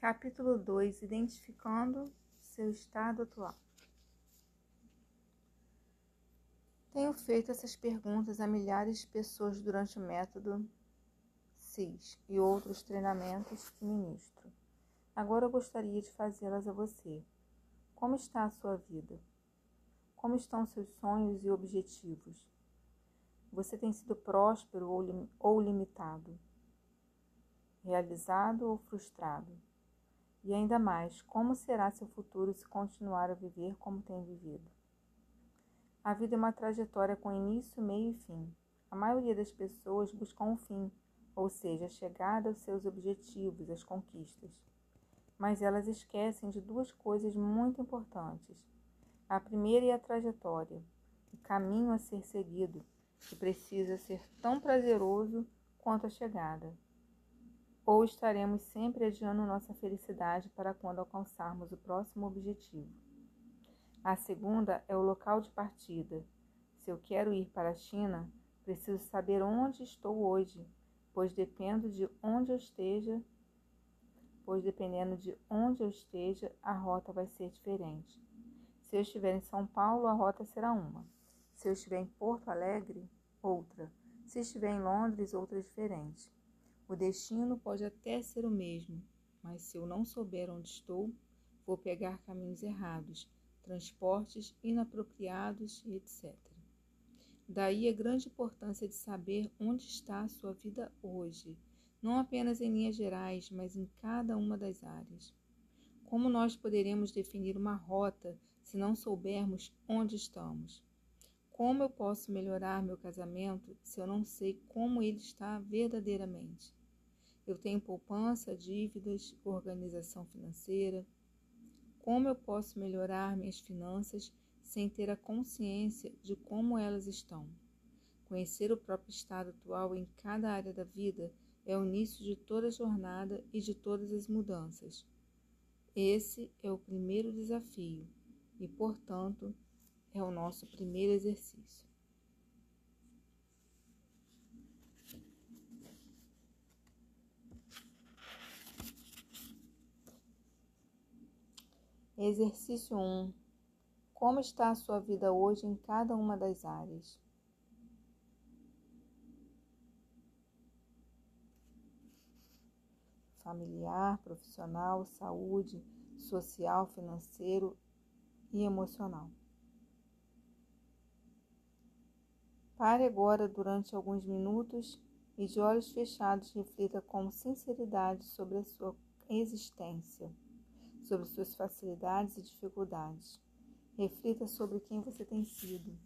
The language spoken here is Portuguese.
Capítulo 2 Identificando seu estado atual. Tenho feito essas perguntas a milhares de pessoas durante o método CIS e outros treinamentos que ministro. Agora eu gostaria de fazê-las a você. Como está a sua vida? Como estão seus sonhos e objetivos? Você tem sido próspero ou, lim ou limitado? Realizado ou frustrado? E ainda mais, como será seu futuro se continuar a viver como tem vivido? A vida é uma trajetória com início, meio e fim. A maioria das pessoas busca um fim, ou seja, a chegada aos seus objetivos, as conquistas. Mas elas esquecem de duas coisas muito importantes. A primeira é a trajetória, o caminho a ser seguido, que precisa ser tão prazeroso quanto a chegada ou estaremos sempre adiando nossa felicidade para quando alcançarmos o próximo objetivo. A segunda é o local de partida. Se eu quero ir para a China, preciso saber onde estou hoje, pois dependo de onde eu esteja, pois dependendo de onde eu esteja, a rota vai ser diferente. Se eu estiver em São Paulo, a rota será uma. Se eu estiver em Porto Alegre, outra. Se estiver em Londres, outra diferente. O destino pode até ser o mesmo, mas se eu não souber onde estou, vou pegar caminhos errados, transportes inapropriados e etc. Daí a grande importância de saber onde está a sua vida hoje, não apenas em linhas gerais, mas em cada uma das áreas. Como nós poderemos definir uma rota se não soubermos onde estamos? Como eu posso melhorar meu casamento se eu não sei como ele está verdadeiramente? Eu tenho poupança, dívidas, organização financeira. Como eu posso melhorar minhas finanças sem ter a consciência de como elas estão? Conhecer o próprio estado atual em cada área da vida é o início de toda a jornada e de todas as mudanças. Esse é o primeiro desafio e, portanto, é o nosso primeiro exercício. Exercício 1. Como está a sua vida hoje em cada uma das áreas? Familiar, profissional, saúde, social, financeiro e emocional. Pare agora durante alguns minutos e de olhos fechados reflita com sinceridade sobre a sua existência sobre suas facilidades e dificuldades. Reflita sobre quem você tem sido